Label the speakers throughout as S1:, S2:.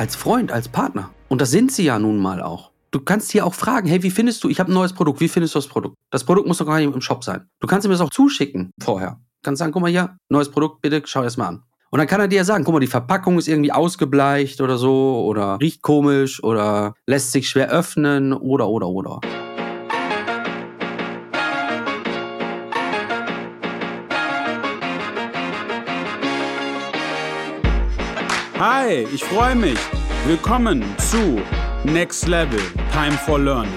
S1: als Freund, als Partner. Und das sind sie ja nun mal auch. Du kannst hier auch fragen, hey, wie findest du, ich habe ein neues Produkt, wie findest du das Produkt? Das Produkt muss doch gar nicht im Shop sein. Du kannst ihm das auch zuschicken vorher. Du kannst sagen, guck mal hier, neues Produkt, bitte schau das mal an. Und dann kann er dir ja sagen, guck mal, die Verpackung ist irgendwie ausgebleicht oder so oder riecht komisch oder lässt sich schwer öffnen oder oder oder.
S2: Hi, ich freue mich. Willkommen zu Next Level Time for Learning.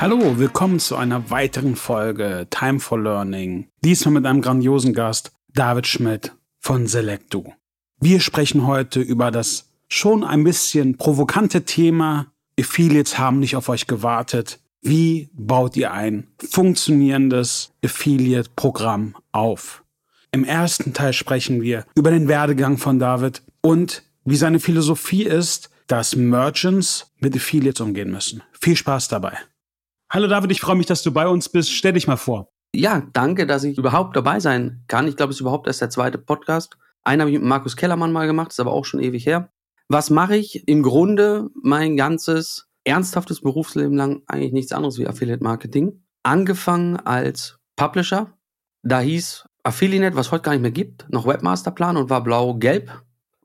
S2: Hallo, willkommen zu einer weiteren Folge Time for Learning. Diesmal mit einem grandiosen Gast, David Schmidt von Selectu. Wir sprechen heute über das schon ein bisschen provokante Thema Affiliates haben nicht auf euch gewartet. Wie baut ihr ein funktionierendes Affiliate-Programm auf? Im ersten Teil sprechen wir über den Werdegang von David und wie seine Philosophie ist, dass Merchants mit Affiliates umgehen müssen. Viel Spaß dabei. Hallo David, ich freue mich, dass du bei uns bist. Stell dich mal vor.
S1: Ja, danke, dass ich überhaupt dabei sein kann. Ich glaube, es ist überhaupt erst der zweite Podcast. Einen habe ich mit Markus Kellermann mal gemacht, ist aber auch schon ewig her. Was mache ich? Im Grunde mein ganzes ernsthaftes Berufsleben lang eigentlich nichts anderes wie Affiliate Marketing. Angefangen als Publisher. Da hieß Affiliate, was heute gar nicht mehr gibt, noch Webmasterplan und war blau-gelb.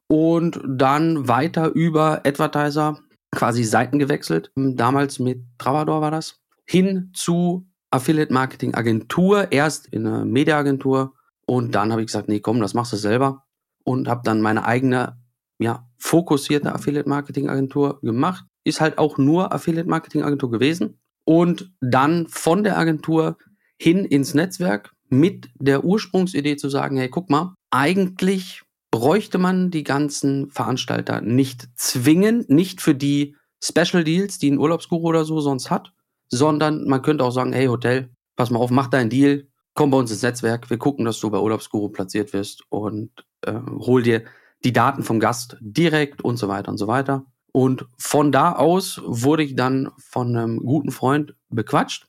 S1: Und dann weiter über Advertiser quasi Seiten gewechselt. Damals mit Travador war das. Hin zu Affiliate Marketing Agentur. Erst in einer Mediaagentur. Und dann habe ich gesagt, nee, komm, das machst du selber. Und habe dann meine eigene, ja, fokussierte Affiliate Marketing Agentur gemacht. Ist halt auch nur Affiliate Marketing Agentur gewesen. Und dann von der Agentur hin ins Netzwerk mit der Ursprungsidee zu sagen, hey, guck mal, eigentlich bräuchte man die ganzen Veranstalter nicht zwingend, nicht für die Special Deals, die ein Urlaubsguru oder so sonst hat, sondern man könnte auch sagen, hey Hotel, pass mal auf, mach deinen Deal, komm bei uns ins Netzwerk, wir gucken, dass du bei Urlaubsguru platziert wirst und äh, hol dir die Daten vom Gast direkt und so weiter und so weiter. Und von da aus wurde ich dann von einem guten Freund bequatscht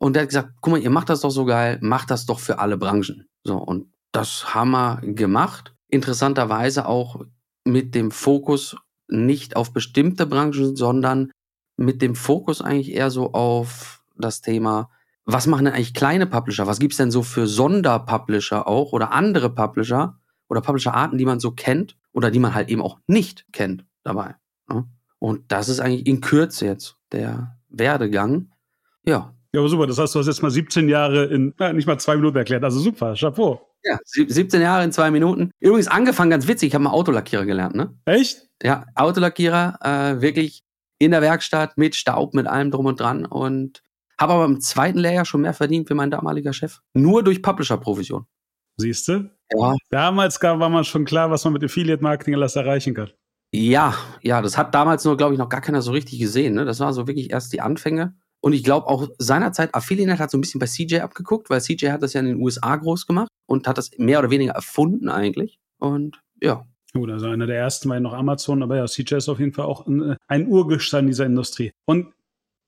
S1: und der hat gesagt, guck mal, ihr macht das doch so geil, macht das doch für alle Branchen. So, und das haben wir gemacht. Interessanterweise auch mit dem Fokus nicht auf bestimmte Branchen, sondern mit dem Fokus eigentlich eher so auf das Thema, was machen denn eigentlich kleine Publisher? Was gibt's denn so für Sonderpublisher auch oder andere Publisher oder Publisher-Arten, die man so kennt oder die man halt eben auch nicht kennt dabei? Ne? Und das ist eigentlich in Kürze jetzt der Werdegang. Ja,
S2: ja, aber super. Das heißt, du hast jetzt mal 17 Jahre in na, nicht mal zwei Minuten erklärt. Also super, Chapeau.
S1: Ja, 17 Jahre in zwei Minuten. Übrigens angefangen, ganz witzig, ich habe mal Autolackierer gelernt, ne?
S2: Echt?
S1: Ja, Autolackierer, äh, wirklich in der Werkstatt mit Staub, mit allem drum und dran und habe aber im zweiten Lehrjahr schon mehr verdient wie mein damaliger Chef. Nur durch Publisher-Provision.
S2: Siehst du? Ja. Damals war man schon klar, was man mit Affiliate-Marketing alles erreichen kann.
S1: Ja, ja, das hat damals nur, glaube ich, noch gar keiner so richtig gesehen. Ne? Das war so wirklich erst die Anfänge. Und ich glaube auch seinerzeit, Affiliate hat so ein bisschen bei CJ abgeguckt, weil CJ hat das ja in den USA groß gemacht und hat das mehr oder weniger erfunden eigentlich. Und ja.
S2: Gut, also einer der ersten war ja noch Amazon, aber ja, CJ ist auf jeden Fall auch ein, ein Urgestein dieser Industrie. Und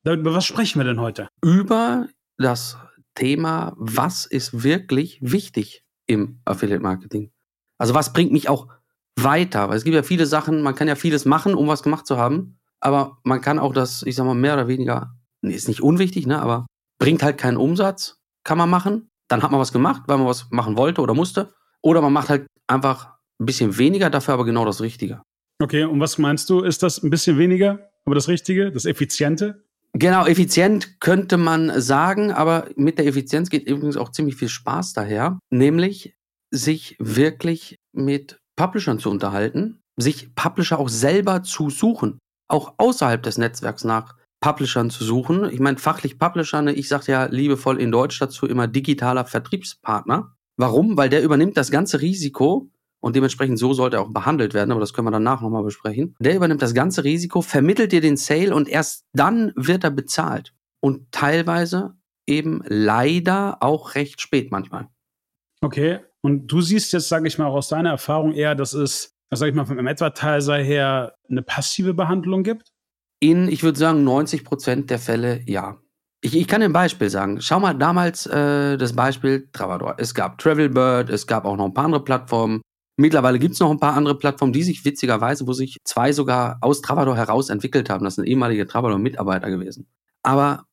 S2: über was sprechen wir denn heute?
S1: Über das Thema, was ist wirklich wichtig im Affiliate Marketing? Also was bringt mich auch weiter? Weil es gibt ja viele Sachen, man kann ja vieles machen, um was gemacht zu haben, aber man kann auch das, ich sag mal, mehr oder weniger ist nicht unwichtig, ne, aber bringt halt keinen Umsatz, kann man machen. Dann hat man was gemacht, weil man was machen wollte oder musste. Oder man macht halt einfach ein bisschen weniger, dafür aber genau das Richtige.
S2: Okay, und was meinst du? Ist das ein bisschen weniger, aber das Richtige, das Effiziente?
S1: Genau, effizient könnte man sagen, aber mit der Effizienz geht übrigens auch ziemlich viel Spaß daher, nämlich sich wirklich mit Publishern zu unterhalten, sich Publisher auch selber zu suchen, auch außerhalb des Netzwerks nach Publishern zu suchen. Ich meine, fachlich Publisher, ne, ich sage ja liebevoll in Deutsch dazu immer digitaler Vertriebspartner. Warum? Weil der übernimmt das ganze Risiko und dementsprechend so sollte er auch behandelt werden, aber das können wir danach nochmal besprechen. Der übernimmt das ganze Risiko, vermittelt dir den Sale und erst dann wird er bezahlt. Und teilweise eben leider auch recht spät manchmal.
S2: Okay, und du siehst jetzt, sage ich mal, auch aus deiner Erfahrung eher, dass es, sage ich mal, vom Advertiser her eine passive Behandlung gibt?
S1: In, ich würde sagen, 90 Prozent der Fälle ja. Ich, ich kann ein Beispiel sagen. Schau mal damals äh, das Beispiel Travador. Es gab Travelbird, es gab auch noch ein paar andere Plattformen. Mittlerweile gibt es noch ein paar andere Plattformen, die sich witzigerweise, wo sich zwei sogar aus Travador heraus entwickelt haben. Das sind ehemalige Travador-Mitarbeiter gewesen. Aber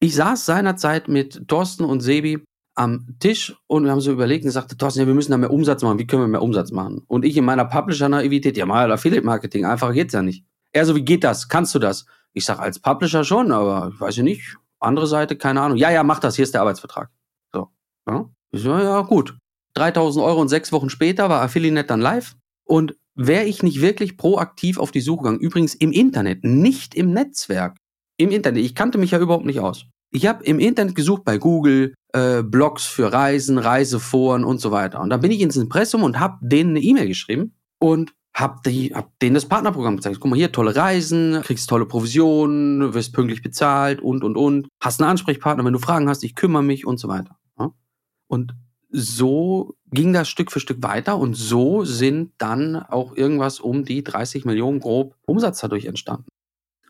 S1: ich saß seinerzeit mit Thorsten und Sebi am Tisch und wir haben so überlegt und sagte, Thorsten, ja, wir müssen da mehr Umsatz machen. Wie können wir mehr Umsatz machen? Und ich in meiner Publisher-Naivität, ja, mal Affiliate-Marketing, einfacher geht's ja nicht. Er so, wie geht das? Kannst du das? Ich sag, als Publisher schon, aber ich weiß ja nicht. Andere Seite, keine Ahnung. Ja, ja, mach das, hier ist der Arbeitsvertrag. So. Ja. Ich so, ja, gut. 3000 Euro und sechs Wochen später war Affiliate dann live. Und wäre ich nicht wirklich proaktiv auf die Suche gegangen, übrigens im Internet, nicht im Netzwerk, im Internet, ich kannte mich ja überhaupt nicht aus. Ich habe im Internet gesucht bei Google, äh, Blogs für Reisen, Reiseforen und so weiter. Und dann bin ich ins Impressum und habe denen eine E-Mail geschrieben und hab, die, hab denen das Partnerprogramm gezeigt. Guck mal hier, tolle Reisen, kriegst tolle Provisionen, wirst pünktlich bezahlt und, und, und. Hast einen Ansprechpartner, wenn du Fragen hast, ich kümmere mich und so weiter. Und so ging das Stück für Stück weiter und so sind dann auch irgendwas um die 30 Millionen grob Umsatz dadurch entstanden.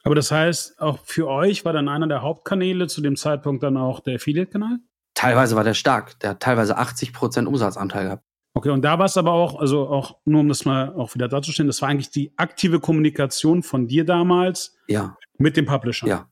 S2: Aber das heißt, auch für euch war dann einer der Hauptkanäle zu dem Zeitpunkt dann auch der Affiliate-Kanal?
S1: Teilweise war der stark. Der hat teilweise 80 Prozent Umsatzanteil gehabt.
S2: Okay, und da war es aber auch, also auch nur um das mal auch wieder darzustellen, das war eigentlich die aktive Kommunikation von dir damals
S1: ja.
S2: mit dem Publisher.
S1: Ja.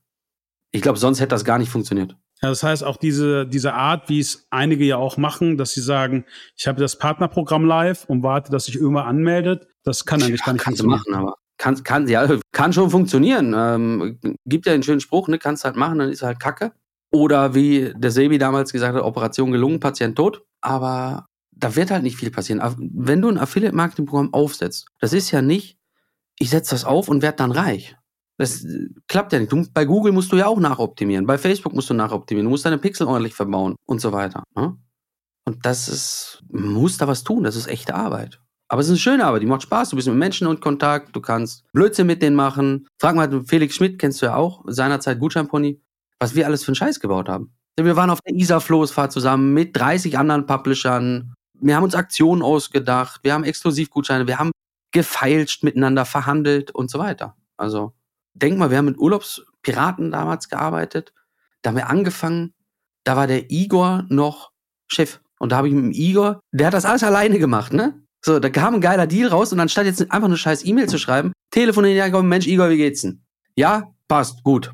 S1: Ich glaube, sonst hätte das gar nicht funktioniert.
S2: Ja, das heißt auch diese, diese Art, wie es einige ja auch machen, dass sie sagen, ich habe das Partnerprogramm live und warte, dass sich irgendwer anmeldet, das kann eigentlich ja, gar nicht
S1: kannst du machen, aber kann, kann, ja, kann schon funktionieren. Ähm, gibt ja einen schönen Spruch, ne, kannst halt machen, dann ist halt Kacke. Oder wie der Sebi damals gesagt hat, Operation gelungen, Patient tot. Aber da wird halt nicht viel passieren. Wenn du ein Affiliate-Marketing-Programm aufsetzt, das ist ja nicht, ich setze das auf und werde dann reich. Das äh, klappt ja nicht. Du, bei Google musst du ja auch nachoptimieren. Bei Facebook musst du nachoptimieren. Du musst deine Pixel ordentlich verbauen und so weiter. Ne? Und das ist, man muss da was tun. Das ist echte Arbeit. Aber es ist eine schöne Arbeit, die macht Spaß. Du bist mit Menschen in Kontakt, du kannst Blödsinn mit denen machen. Frag mal, Felix Schmidt kennst du ja auch, seinerzeit Gutscheinpony, was wir alles für einen Scheiß gebaut haben. Wir waren auf der Isar-Floßfahrt zusammen mit 30 anderen Publishern. Wir haben uns Aktionen ausgedacht, wir haben Exklusivgutscheine, wir haben gefeilscht miteinander, verhandelt und so weiter. Also denk mal, wir haben mit Urlaubspiraten damals gearbeitet. Da haben wir angefangen, da war der Igor noch Chef. Und da habe ich mit dem Igor, der hat das alles alleine gemacht, ne? So, da kam ein geiler Deal raus und anstatt jetzt einfach eine scheiß E-Mail zu schreiben, telefonieren, ja, komm, Mensch, Igor, wie geht's denn? Ja, passt, gut.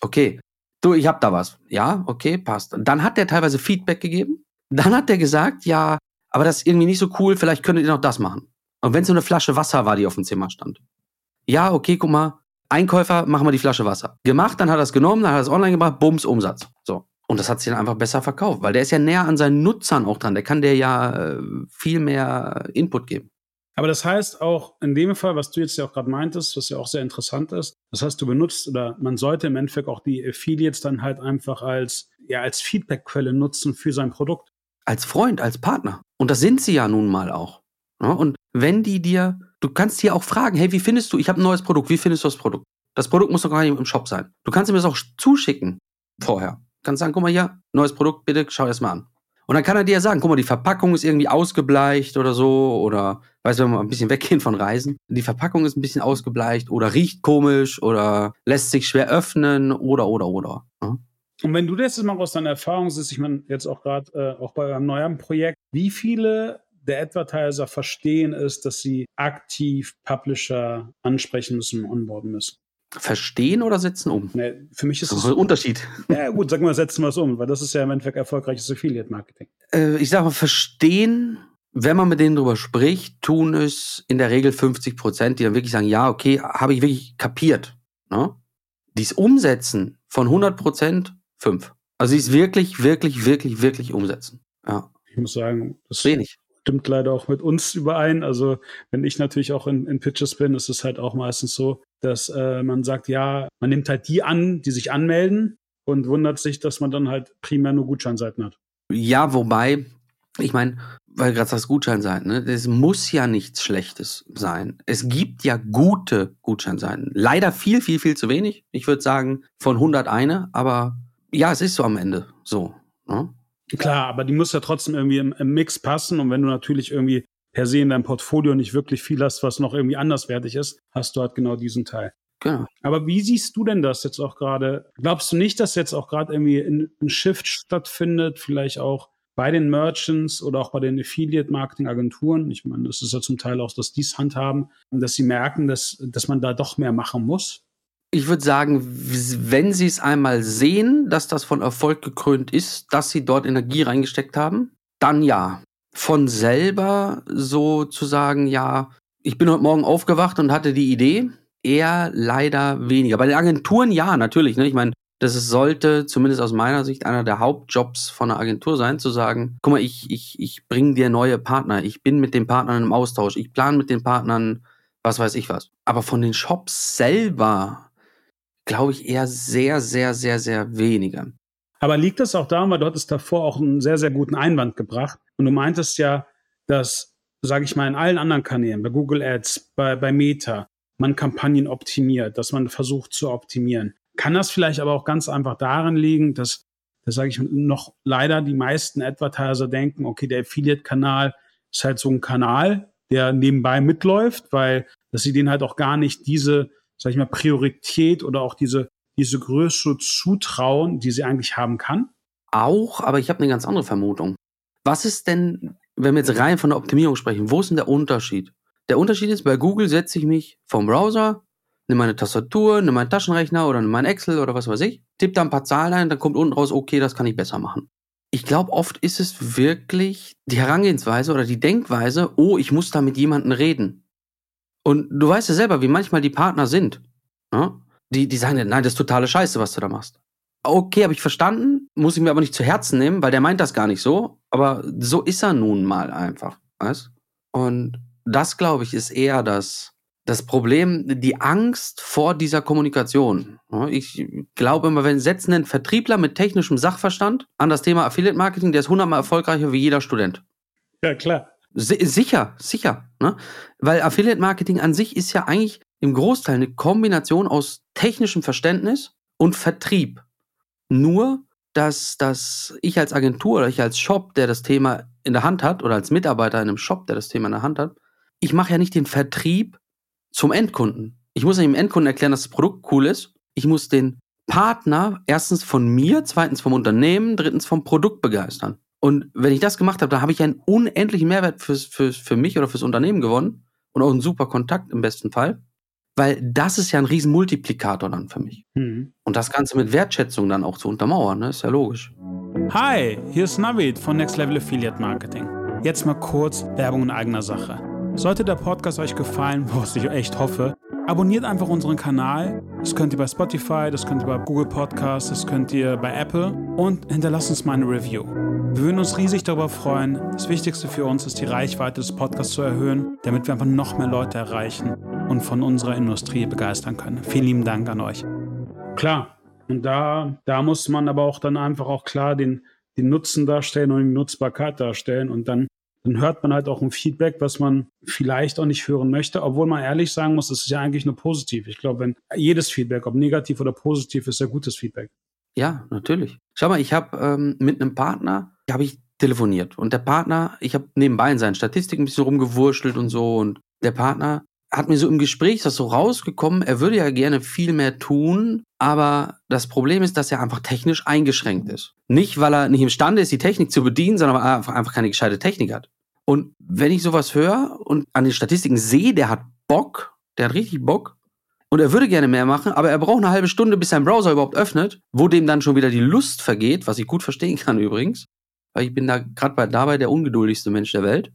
S1: Okay. Du, ich hab da was. Ja, okay, passt. Dann hat der teilweise Feedback gegeben. Dann hat der gesagt, ja, aber das ist irgendwie nicht so cool, vielleicht könntet ihr noch das machen. Und wenn so eine Flasche Wasser war, die auf dem Zimmer stand. Ja, okay, guck mal, Einkäufer, machen wir die Flasche Wasser. Gemacht, dann hat er es genommen, dann hat er es online gemacht, bums, Umsatz. So. Und das hat sich dann einfach besser verkauft, weil der ist ja näher an seinen Nutzern auch dran. Der kann dir ja äh, viel mehr Input geben.
S2: Aber das heißt auch in dem Fall, was du jetzt ja auch gerade meintest, was ja auch sehr interessant ist, das heißt, du benutzt oder man sollte im Endeffekt auch die Affiliates dann halt einfach als, ja, als Feedbackquelle nutzen für sein Produkt.
S1: Als Freund, als Partner. Und das sind sie ja nun mal auch. Ja, ne? und wenn die dir, du kannst hier auch fragen, hey, wie findest du, ich habe ein neues Produkt, wie findest du das Produkt? Das Produkt muss doch gar nicht im Shop sein. Du kannst ihm das auch zuschicken vorher. Du kannst sagen, guck mal hier, neues Produkt, bitte schau das mal an. Und dann kann er dir sagen, guck mal, die Verpackung ist irgendwie ausgebleicht oder so, oder, weißt du, wenn wir ein bisschen weggehen von Reisen, die Verpackung ist ein bisschen ausgebleicht oder riecht komisch oder lässt sich schwer öffnen oder, oder, oder.
S2: Und wenn du das jetzt mal aus deiner Erfahrung siehst, ich meine, jetzt auch gerade äh, auch bei eurem neuen Projekt, wie viele der Advertiser verstehen es, dass sie aktiv Publisher ansprechen müssen und onboarden müssen?
S1: Verstehen oder setzen um?
S2: Nee, für mich ist
S1: das ist ein Unterschied.
S2: Ja, gut, sagen wir, setzen wir es um, weil das ist ja im Endeffekt erfolgreiches Affiliate-Marketing.
S1: Äh, ich sage mal, verstehen, wenn man mit denen drüber spricht, tun es in der Regel 50 Prozent, die dann wirklich sagen, ja, okay, habe ich wirklich kapiert. Ne? Dies Umsetzen von 100 Prozent, 5. Also sie ist wirklich, wirklich, wirklich, wirklich umsetzen. Ja.
S2: Ich muss sagen,
S1: das wenig
S2: stimmt leider auch mit uns überein. Also wenn ich natürlich auch in, in Pitches bin, ist es halt auch meistens so, dass äh, man sagt, ja, man nimmt halt die an, die sich anmelden und wundert sich, dass man dann halt primär nur Gutscheinseiten hat.
S1: Ja, wobei, ich meine, weil gerade das Gutscheinseiten, ne? das muss ja nichts Schlechtes sein. Es gibt ja gute Gutscheinseiten. Leider viel, viel, viel zu wenig. Ich würde sagen, von 100 eine, aber ja, es ist so am Ende so. Ne?
S2: Klar, aber die muss ja trotzdem irgendwie im, im, Mix passen. Und wenn du natürlich irgendwie per se in deinem Portfolio nicht wirklich viel hast, was noch irgendwie anderswertig ist, hast du halt genau diesen Teil.
S1: Genau.
S2: Aber wie siehst du denn das jetzt auch gerade? Glaubst du nicht, dass jetzt auch gerade irgendwie ein, ein Shift stattfindet, vielleicht auch bei den Merchants oder auch bei den Affiliate-Marketing-Agenturen, ich meine, das ist ja zum Teil auch, dass die es handhaben, dass sie merken, dass, dass man da doch mehr machen muss?
S1: Ich würde sagen, wenn sie es einmal sehen, dass das von Erfolg gekrönt ist, dass sie dort Energie reingesteckt haben, dann ja. Von selber so zu sagen, ja, ich bin heute Morgen aufgewacht und hatte die Idee, eher leider weniger. Bei den Agenturen ja, natürlich. Ne? Ich meine, das sollte zumindest aus meiner Sicht einer der Hauptjobs von einer Agentur sein, zu sagen, guck mal, ich, ich, ich bringe dir neue Partner, ich bin mit den Partnern im Austausch, ich plane mit den Partnern was weiß ich was. Aber von den Shops selber glaube ich eher sehr, sehr, sehr, sehr weniger.
S2: Aber liegt das auch daran, weil du hattest davor auch einen sehr, sehr guten Einwand gebracht und du meintest ja, dass, sage ich mal, in allen anderen Kanälen, bei Google Ads, bei, bei Meta, man Kampagnen optimiert, dass man versucht zu optimieren. Kann das vielleicht aber auch ganz einfach daran liegen, dass, das sage ich noch leider die meisten Advertiser denken, okay, der Affiliate-Kanal ist halt so ein Kanal, der nebenbei mitläuft, weil dass sie denen halt auch gar nicht diese, sag ich mal, Priorität oder auch diese, diese Größe zutrauen, die sie eigentlich haben kann?
S1: Auch, aber ich habe eine ganz andere Vermutung. Was ist denn, wenn wir jetzt rein von der Optimierung sprechen, wo ist denn der Unterschied? Der Unterschied ist, bei Google setze ich mich vom Browser, nehme meine Tastatur, nehme meinen Taschenrechner oder nehme mein Excel oder was weiß ich, tippe da ein paar Zahlen ein, dann kommt unten raus, okay, das kann ich besser machen. Ich glaube, oft ist es wirklich die Herangehensweise oder die Denkweise, oh, ich muss da mit jemandem reden. Und du weißt ja selber, wie manchmal die Partner sind. Ne? Die, die sagen, nein, das ist totale Scheiße, was du da machst. Okay, habe ich verstanden, muss ich mir aber nicht zu Herzen nehmen, weil der meint das gar nicht so. Aber so ist er nun mal einfach. Weißt? Und das, glaube ich, ist eher das, das Problem, die Angst vor dieser Kommunikation. Ich glaube immer, wenn setzen einen Vertriebler mit technischem Sachverstand an das Thema Affiliate Marketing, der ist hundertmal erfolgreicher wie jeder Student.
S2: Ja, klar.
S1: Sicher, sicher. Ne? Weil Affiliate Marketing an sich ist ja eigentlich im Großteil eine Kombination aus technischem Verständnis und Vertrieb. Nur, dass, dass ich als Agentur oder ich als Shop, der das Thema in der Hand hat, oder als Mitarbeiter in einem Shop, der das Thema in der Hand hat, ich mache ja nicht den Vertrieb zum Endkunden. Ich muss dem Endkunden erklären, dass das Produkt cool ist. Ich muss den Partner erstens von mir, zweitens vom Unternehmen, drittens vom Produkt begeistern. Und wenn ich das gemacht habe, dann habe ich einen unendlichen Mehrwert fürs, fürs, für mich oder fürs Unternehmen gewonnen und auch einen super Kontakt im besten Fall. Weil das ist ja ein riesen Multiplikator dann für mich. Mhm. Und das Ganze mit Wertschätzung dann auch zu untermauern, ne? ist ja logisch.
S2: Hi, hier ist Navid von Next Level Affiliate Marketing. Jetzt mal kurz Werbung in eigener Sache. Sollte der Podcast euch gefallen, was ich echt hoffe, abonniert einfach unseren Kanal. Das könnt ihr bei Spotify, das könnt ihr bei Google Podcasts, das könnt ihr bei Apple und hinterlasst uns mal eine Review. Wir würden uns riesig darüber freuen. Das Wichtigste für uns ist, die Reichweite des Podcasts zu erhöhen, damit wir einfach noch mehr Leute erreichen und von unserer Industrie begeistern können. Vielen lieben Dank an euch. Klar. Und da, da muss man aber auch dann einfach auch klar den, den Nutzen darstellen und die Nutzbarkeit darstellen und dann dann hört man halt auch ein Feedback, was man vielleicht auch nicht hören möchte, obwohl man ehrlich sagen muss, es ist ja eigentlich nur positiv. Ich glaube, wenn jedes Feedback, ob negativ oder positiv, ist ja gutes Feedback.
S1: Ja, natürlich. Schau mal, ich habe ähm, mit einem Partner, habe ich telefoniert und der Partner, ich habe nebenbei in seinen Statistiken ein bisschen rumgewurschtelt und so und der Partner hat mir so im Gespräch das so rausgekommen, er würde ja gerne viel mehr tun, aber das Problem ist, dass er einfach technisch eingeschränkt ist. Nicht, weil er nicht imstande ist, die Technik zu bedienen, sondern weil er einfach keine gescheite Technik hat. Und wenn ich sowas höre und an den Statistiken sehe, der hat Bock, der hat richtig Bock und er würde gerne mehr machen, aber er braucht eine halbe Stunde, bis sein Browser überhaupt öffnet, wo dem dann schon wieder die Lust vergeht, was ich gut verstehen kann übrigens, weil ich bin da gerade bei, dabei der ungeduldigste Mensch der Welt.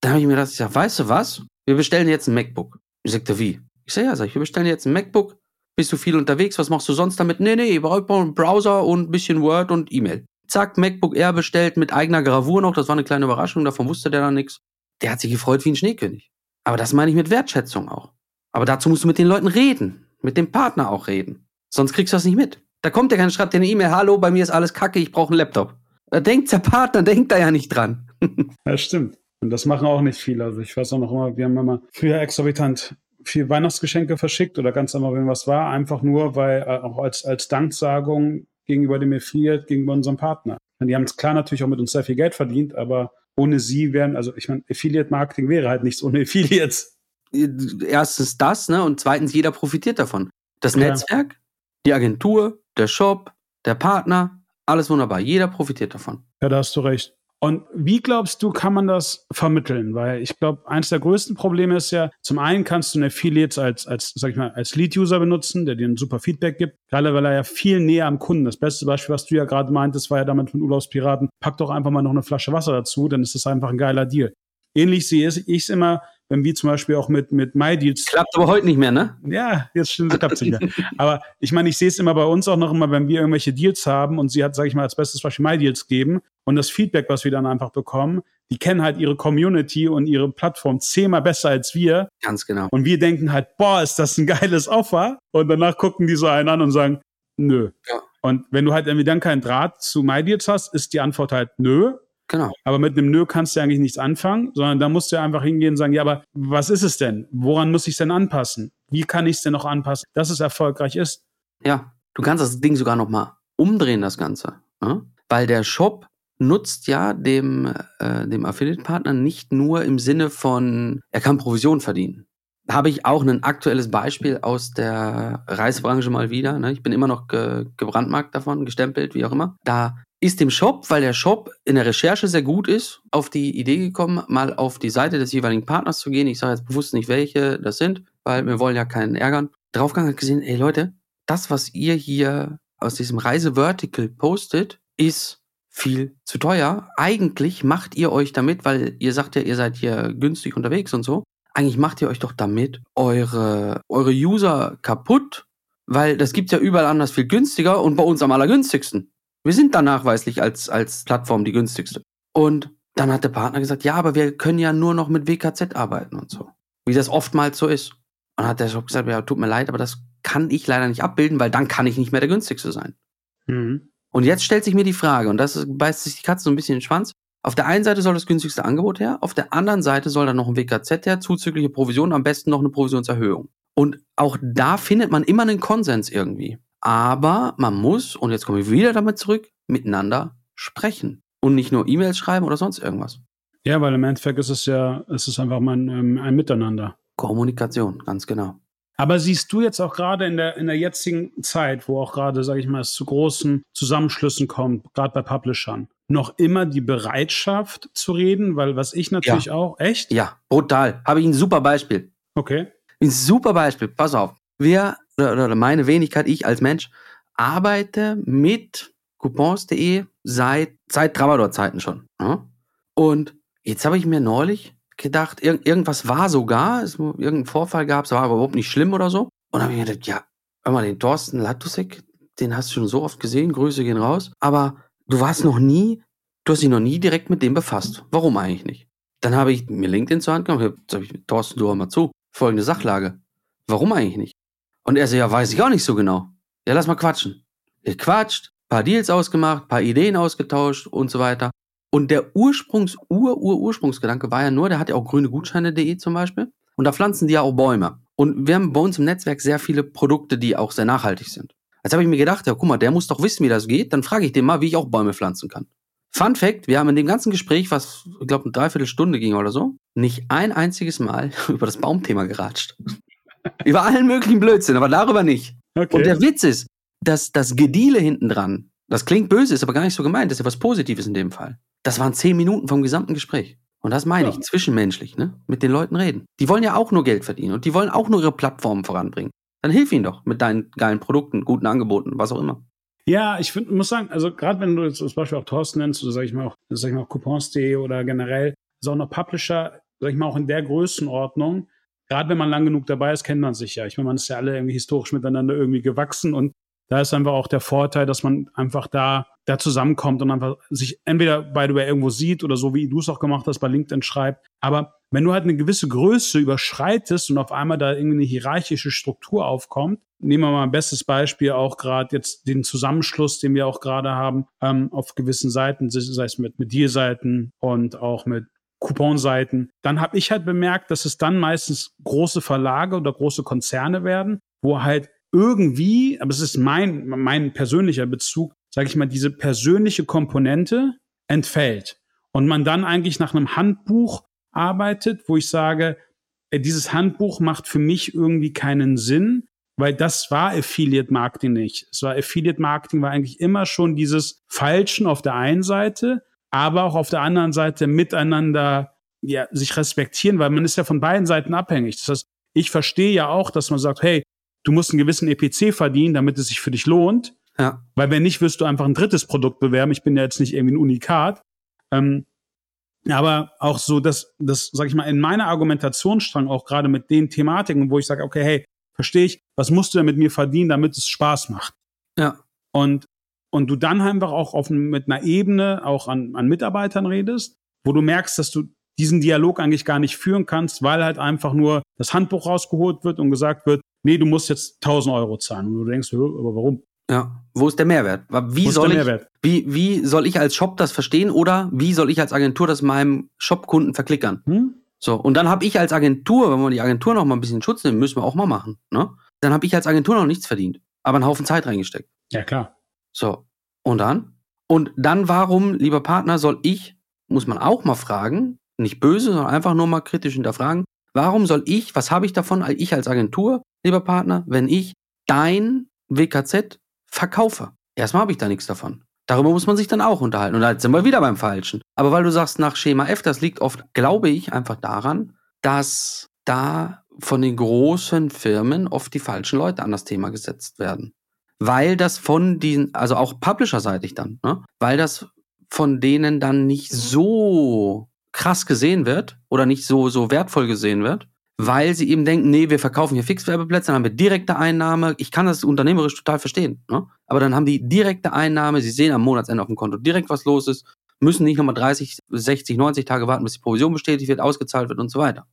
S1: Dann habe ich mir gedacht, ich sag, weißt du was? Wir bestellen jetzt ein MacBook. Ich sagte, wie? Ich sage, ja, sag ich, wir bestellen jetzt ein MacBook. Bist du viel unterwegs? Was machst du sonst damit? Nee, nee, ich brauche einen Browser und ein bisschen Word und E-Mail. Zack, MacBook Air bestellt mit eigener Gravur noch. Das war eine kleine Überraschung, davon wusste der dann nichts. Der hat sich gefreut wie ein Schneekönig. Aber das meine ich mit Wertschätzung auch. Aber dazu musst du mit den Leuten reden. Mit dem Partner auch reden. Sonst kriegst du das nicht mit. Da kommt der keiner, schreibt dir eine E-Mail, hallo, bei mir ist alles kacke, ich brauche einen Laptop. Da denkt der Partner, denkt da ja nicht dran.
S2: ja, stimmt. Und das machen auch nicht viele. Also ich weiß auch noch immer, wir haben immer früher exorbitant viel Weihnachtsgeschenke verschickt oder ganz einmal, wenn was war, einfach nur, weil äh, auch als, als Danksagung gegenüber dem Affiliate, gegenüber unserem Partner. Und die haben es klar natürlich auch mit uns sehr viel Geld verdient, aber ohne sie wären, also ich meine, Affiliate-Marketing wäre halt nichts ohne Affiliates.
S1: Erstens das, ne? Und zweitens, jeder profitiert davon. Das ja. Netzwerk, die Agentur, der Shop, der Partner, alles wunderbar. Jeder profitiert davon.
S2: Ja, da hast du recht. Und wie glaubst du, kann man das vermitteln? Weil ich glaube, eines der größten Probleme ist ja, zum einen kannst du eine Affiliates als, als, sag ich mal, als Lead-User benutzen, der dir ein super Feedback gibt, gerade weil er ja viel näher am Kunden. Das beste Beispiel, was du ja gerade meintest, war ja damit mit Urlaubspiraten. Pack doch einfach mal noch eine Flasche Wasser dazu, dann ist das einfach ein geiler Deal. Ähnlich sehe ich es immer, wenn wir zum Beispiel auch mit, mit MyDeals.
S1: Klappt aber heute nicht mehr, ne?
S2: Ja, jetzt klappt es nicht mehr. aber ich meine, ich sehe es immer bei uns auch noch immer, wenn wir irgendwelche Deals haben und sie hat, sage ich mal, als bestes Beispiel MyDeals geben und das Feedback, was wir dann einfach bekommen, die kennen halt ihre Community und ihre Plattform zehnmal besser als wir.
S1: Ganz genau.
S2: Und wir denken halt, boah, ist das ein geiles Offer? Und danach gucken die so einen an und sagen, nö. Ja. Und wenn du halt irgendwie dann keinen Draht zu MyDeals hast, ist die Antwort halt nö.
S1: Genau.
S2: Aber mit einem Nö kannst du eigentlich nichts anfangen, sondern da musst du einfach hingehen und sagen, ja, aber was ist es denn? Woran muss ich es denn anpassen? Wie kann ich es denn noch anpassen, dass es erfolgreich ist?
S1: Ja, du kannst das Ding sogar noch mal umdrehen, das Ganze. Ne? Weil der Shop nutzt ja dem, äh, dem Affiliate-Partner nicht nur im Sinne von, er kann Provision verdienen. Da habe ich auch ein aktuelles Beispiel aus der Reisebranche mal wieder. Ne? Ich bin immer noch ge gebrandmarkt davon, gestempelt, wie auch immer. Da ist dem Shop, weil der Shop in der Recherche sehr gut ist, auf die Idee gekommen, mal auf die Seite des jeweiligen Partners zu gehen. Ich sage jetzt bewusst nicht, welche das sind, weil wir wollen ja keinen ärgern. Draufgegangen hat gesehen, ey Leute, das, was ihr hier aus diesem Reisevertical postet, ist viel zu teuer. Eigentlich macht ihr euch damit, weil ihr sagt ja, ihr seid hier günstig unterwegs und so. Eigentlich macht ihr euch doch damit eure, eure User kaputt, weil das gibt ja überall anders viel günstiger und bei uns am allergünstigsten. Wir sind da nachweislich als, als Plattform die günstigste. Und dann hat der Partner gesagt, ja, aber wir können ja nur noch mit WKZ arbeiten und so. Wie das oftmals so ist. Und dann hat der Shop gesagt, ja, tut mir leid, aber das kann ich leider nicht abbilden, weil dann kann ich nicht mehr der günstigste sein. Mhm. Und jetzt stellt sich mir die Frage, und das beißt sich die Katze so ein bisschen in den Schwanz. Auf der einen Seite soll das günstigste Angebot her, auf der anderen Seite soll dann noch ein WKZ her, zuzügliche Provision, am besten noch eine Provisionserhöhung. Und auch da findet man immer einen Konsens irgendwie. Aber man muss, und jetzt komme ich wieder damit zurück, miteinander sprechen und nicht nur E-Mails schreiben oder sonst irgendwas.
S2: Ja, weil im Endeffekt ist es ja, es ist einfach mal ein, ähm, ein Miteinander.
S1: Kommunikation, ganz genau.
S2: Aber siehst du jetzt auch gerade in der, in der jetzigen Zeit, wo auch gerade, sage ich mal, es zu großen Zusammenschlüssen kommt, gerade bei Publishern, noch immer die Bereitschaft zu reden? Weil was ich natürlich ja. auch, echt?
S1: Ja, brutal. Habe ich ein super Beispiel.
S2: Okay.
S1: Ein super Beispiel. Pass auf wir, oder meine Wenigkeit, ich als Mensch, arbeite mit coupons.de seit, seit Travador-Zeiten schon. Und jetzt habe ich mir neulich gedacht, ir irgendwas war sogar, es, irgendein Vorfall gab, es war aber überhaupt nicht schlimm oder so. Und dann habe ich mir gedacht, ja, hör mal, den Thorsten Latusek, den hast du schon so oft gesehen, Grüße gehen raus, aber du warst noch nie, du hast dich noch nie direkt mit dem befasst. Warum eigentlich nicht? Dann habe ich mir LinkedIn zur Hand genommen, habe ich, Thorsten, du hör mal zu, folgende Sachlage. Warum eigentlich nicht? Und er so, ja, weiß ich auch nicht so genau. Ja, lass mal quatschen. Er quatscht, paar Deals ausgemacht, paar Ideen ausgetauscht und so weiter. Und der Ursprungs, Ur, Ur, Ursprungsgedanke war ja nur, der hat ja auch grüne Gutscheine.de zum Beispiel. Und da pflanzen die ja auch Bäume. Und wir haben bei uns im Netzwerk sehr viele Produkte, die auch sehr nachhaltig sind. Jetzt habe ich mir gedacht, ja, guck mal, der muss doch wissen, wie das geht. Dann frage ich den mal, wie ich auch Bäume pflanzen kann. Fun Fact, wir haben in dem ganzen Gespräch, was, ich glaube, eine Dreiviertelstunde ging oder so, nicht ein einziges Mal über das Baumthema geratscht. Über allen möglichen Blödsinn, aber darüber nicht. Okay. Und der Witz ist, dass das Gediele hinten dran, das klingt böse, ist aber gar nicht so gemeint, das ist ja was Positives in dem Fall. Das waren zehn Minuten vom gesamten Gespräch. Und das meine ja. ich, zwischenmenschlich, ne? Mit den Leuten reden. Die wollen ja auch nur Geld verdienen und die wollen auch nur ihre Plattformen voranbringen. Dann hilf ihnen doch mit deinen geilen Produkten, guten Angeboten, was auch immer.
S2: Ja, ich find, muss sagen, also gerade wenn du jetzt zum Beispiel auch Thorsten nennst oder sag ich mal auch, sag ich mal auch Coupons.de oder generell, also auch noch Publisher, sag ich mal auch in der Größenordnung, gerade wenn man lang genug dabei ist, kennt man sich ja. Ich meine, man ist ja alle irgendwie historisch miteinander irgendwie gewachsen und da ist einfach auch der Vorteil, dass man einfach da, da zusammenkommt und einfach sich entweder bei du irgendwo sieht oder so wie du es auch gemacht hast, bei LinkedIn schreibt. Aber wenn du halt eine gewisse Größe überschreitest und auf einmal da irgendwie eine hierarchische Struktur aufkommt, nehmen wir mal ein bestes Beispiel auch gerade jetzt den Zusammenschluss, den wir auch gerade haben, ähm, auf gewissen Seiten, sei es mit, mit Deal-Seiten und auch mit Couponseiten. Dann habe ich halt bemerkt, dass es dann meistens große Verlage oder große Konzerne werden, wo halt irgendwie, aber es ist mein, mein persönlicher Bezug, sage ich mal, diese persönliche Komponente entfällt. Und man dann eigentlich nach einem Handbuch arbeitet, wo ich sage, dieses Handbuch macht für mich irgendwie keinen Sinn, weil das war Affiliate Marketing nicht. Es war Affiliate Marketing war eigentlich immer schon dieses Falschen auf der einen Seite aber auch auf der anderen Seite miteinander ja, sich respektieren, weil man ist ja von beiden Seiten abhängig. Das heißt, ich verstehe ja auch, dass man sagt, hey, du musst einen gewissen EPC verdienen, damit es sich für dich lohnt. Ja. Weil wenn nicht, wirst du einfach ein drittes Produkt bewerben. Ich bin ja jetzt nicht irgendwie ein Unikat. Ähm, aber auch so, dass das, sag ich mal, in meiner Argumentationsstrang auch gerade mit den Thematiken, wo ich sage, okay, hey, verstehe ich, was musst du denn mit mir verdienen, damit es Spaß macht?
S1: Ja.
S2: Und und du dann einfach auch auf, mit einer Ebene auch an, an Mitarbeitern redest, wo du merkst, dass du diesen Dialog eigentlich gar nicht führen kannst, weil halt einfach nur das Handbuch rausgeholt wird und gesagt wird, nee, du musst jetzt 1000 Euro zahlen. Und du denkst, aber warum?
S1: Ja, wo ist der Mehrwert? Wie soll ich, Mehrwert? Wie, wie soll ich als Shop das verstehen oder wie soll ich als Agentur das meinem Shop-Kunden verklickern? Hm? So, und dann habe ich als Agentur, wenn wir die Agentur noch mal ein bisschen Schutz nehmen, müssen wir auch mal machen, ne? Dann habe ich als Agentur noch nichts verdient, aber einen Haufen Zeit reingesteckt.
S2: Ja, klar.
S1: So, und dann? Und dann warum, lieber Partner, soll ich, muss man auch mal fragen, nicht böse, sondern einfach nur mal kritisch hinterfragen, warum soll ich, was habe ich davon, ich als Agentur, lieber Partner, wenn ich dein WKZ verkaufe? Erstmal habe ich da nichts davon. Darüber muss man sich dann auch unterhalten. Und da sind wir wieder beim Falschen. Aber weil du sagst nach Schema F, das liegt oft, glaube ich, einfach daran, dass da von den großen Firmen oft die falschen Leute an das Thema gesetzt werden weil das von diesen, also auch Publisher-seitig dann, ne? weil das von denen dann nicht so krass gesehen wird oder nicht so, so wertvoll gesehen wird, weil sie eben denken, nee, wir verkaufen hier Fixwerbeplätze, dann haben wir direkte Einnahme. Ich kann das unternehmerisch total verstehen, ne? aber dann haben die direkte Einnahme, sie sehen am Monatsende auf dem Konto direkt, was los ist, müssen nicht nochmal 30, 60, 90 Tage warten, bis die Provision bestätigt wird, ausgezahlt wird und so weiter.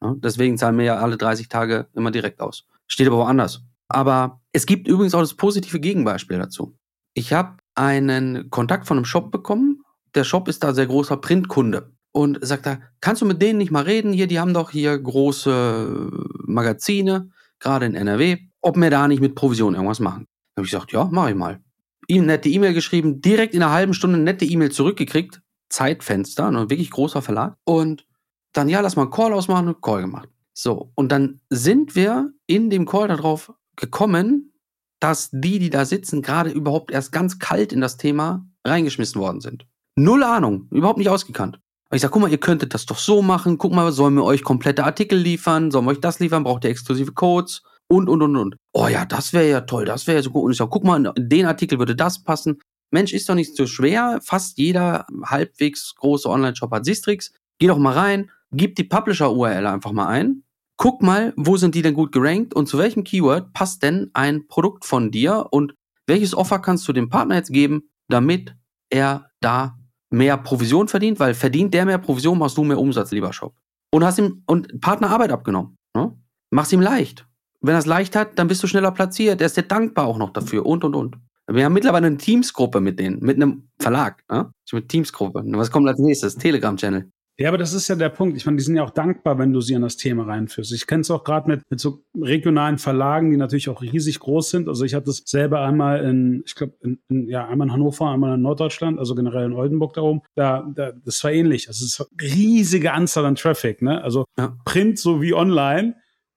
S1: Ne? Deswegen zahlen wir ja alle 30 Tage immer direkt aus. Steht aber woanders. Aber es gibt übrigens auch das positive Gegenbeispiel dazu. Ich habe einen Kontakt von einem Shop bekommen. Der Shop ist da sehr großer Printkunde. Und sagt da, kannst du mit denen nicht mal reden? Hier, die haben doch hier große Magazine, gerade in NRW, ob wir da nicht mit Provision irgendwas machen. Da habe ich gesagt, ja, mache ich mal. Ihm nette E-Mail geschrieben, direkt in einer halben Stunde nette E-Mail zurückgekriegt. Zeitfenster, ein ne, wirklich großer Verlag. Und dann, ja, lass mal einen Call ausmachen, Call gemacht. So, und dann sind wir in dem Call darauf gekommen, dass die, die da sitzen, gerade überhaupt erst ganz kalt in das Thema reingeschmissen worden sind. Null Ahnung, überhaupt nicht ausgekannt. Aber ich sage, guck mal, ihr könntet das doch so machen. Guck mal, sollen wir euch komplette Artikel liefern? Sollen wir euch das liefern? Braucht ihr exklusive Codes? Und, und, und, und. Oh ja, das wäre ja toll, das wäre ja so gut. Und ich sage, guck mal, in den Artikel würde das passen. Mensch, ist doch nicht so schwer. Fast jeder halbwegs große Online-Shop hat Sistrix. Geh doch mal rein, gib die Publisher-URL einfach mal ein guck mal, wo sind die denn gut gerankt und zu welchem Keyword passt denn ein Produkt von dir und welches Offer kannst du dem Partner jetzt geben, damit er da mehr Provision verdient, weil verdient der mehr Provision, machst du mehr Umsatz, lieber Shop. Und hast ihm und Partner Arbeit abgenommen. Ne? Mach's ihm leicht. Wenn er es leicht hat, dann bist du schneller platziert. Er ist dir dankbar auch noch dafür und und und. Wir haben mittlerweile eine Teamsgruppe mit denen, mit einem Verlag. Ne? Mit Teamsgruppe. Was kommt als nächstes? Telegram-Channel.
S2: Ja, aber das ist ja der Punkt. Ich meine, die sind ja auch dankbar, wenn du sie an das Thema reinführst. Ich kenne es auch gerade mit, mit so regionalen Verlagen, die natürlich auch riesig groß sind. Also ich hatte es selber einmal in, ich glaube, ja, einmal in Hannover, einmal in Norddeutschland, also generell in Oldenburg da oben. Da, da, das war ähnlich. Also es ist eine riesige Anzahl an Traffic, ne? Also ja. Print sowie online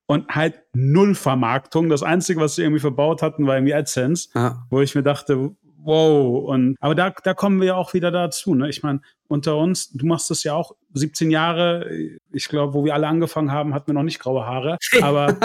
S2: und halt null Vermarktung. Das Einzige, was sie irgendwie verbaut hatten, war irgendwie AdSense, ja. wo ich mir dachte, wow. Und aber da, da kommen wir ja auch wieder dazu. Ne? Ich meine, unter uns, du machst das ja auch 17 Jahre. Ich glaube, wo wir alle angefangen haben, hatten wir noch nicht graue Haare. Aber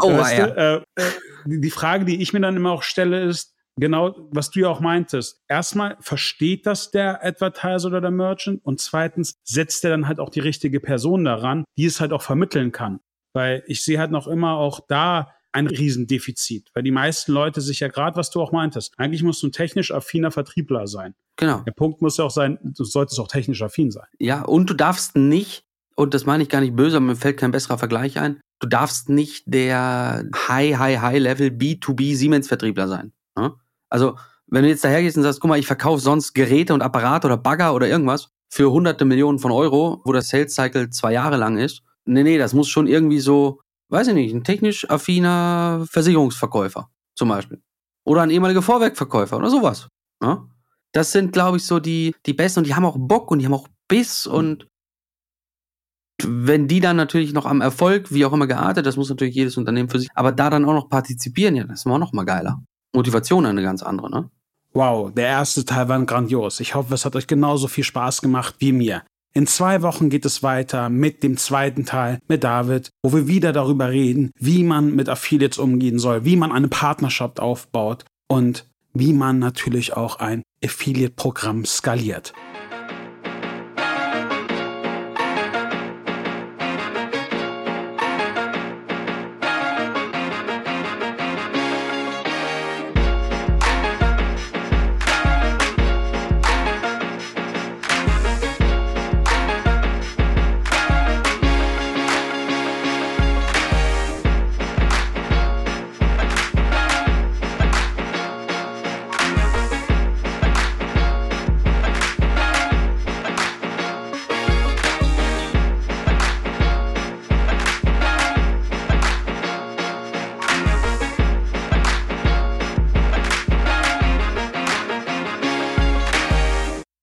S2: oh, weißt ja. du, äh, die Frage, die ich mir dann immer auch stelle, ist, genau, was du ja auch meintest. Erstmal versteht das der Advertiser oder der Merchant und zweitens setzt er dann halt auch die richtige Person daran, die es halt auch vermitteln kann. Weil ich sehe halt noch immer auch da ein Riesendefizit, weil die meisten Leute sich ja gerade, was du auch meintest, eigentlich musst du ein technisch affiner Vertriebler sein.
S1: Genau.
S2: Der Punkt muss ja auch sein, du solltest auch technisch affin sein.
S1: Ja, und du darfst nicht, und das meine ich gar nicht böse, aber mir fällt kein besserer Vergleich ein, du darfst nicht der High, High, High Level B2B Siemens Vertriebler sein. Ne? Also, wenn du jetzt dahergehst und sagst, guck mal, ich verkaufe sonst Geräte und Apparate oder Bagger oder irgendwas für hunderte Millionen von Euro, wo das Sales Cycle zwei Jahre lang ist. Nee, nee, das muss schon irgendwie so weiß ich nicht, ein technisch affiner Versicherungsverkäufer zum Beispiel. Oder ein ehemaliger Vorwerkverkäufer oder sowas. Ja? Ne? Das sind, glaube ich, so die, die Besten und die haben auch Bock und die haben auch Biss und wenn die dann natürlich noch am Erfolg, wie auch immer geartet, das muss natürlich jedes Unternehmen für sich, aber da dann auch noch partizipieren, ja, das ist immer noch mal geiler. Motivation eine ganz andere, ne?
S2: Wow, der erste Teil war grandios. Ich hoffe, es hat euch genauso viel Spaß gemacht wie mir. In zwei Wochen geht es weiter mit dem zweiten Teil mit David, wo wir wieder darüber reden, wie man mit Affiliates umgehen soll, wie man eine Partnerschaft aufbaut und wie man natürlich auch ein Affiliate-Programm skaliert.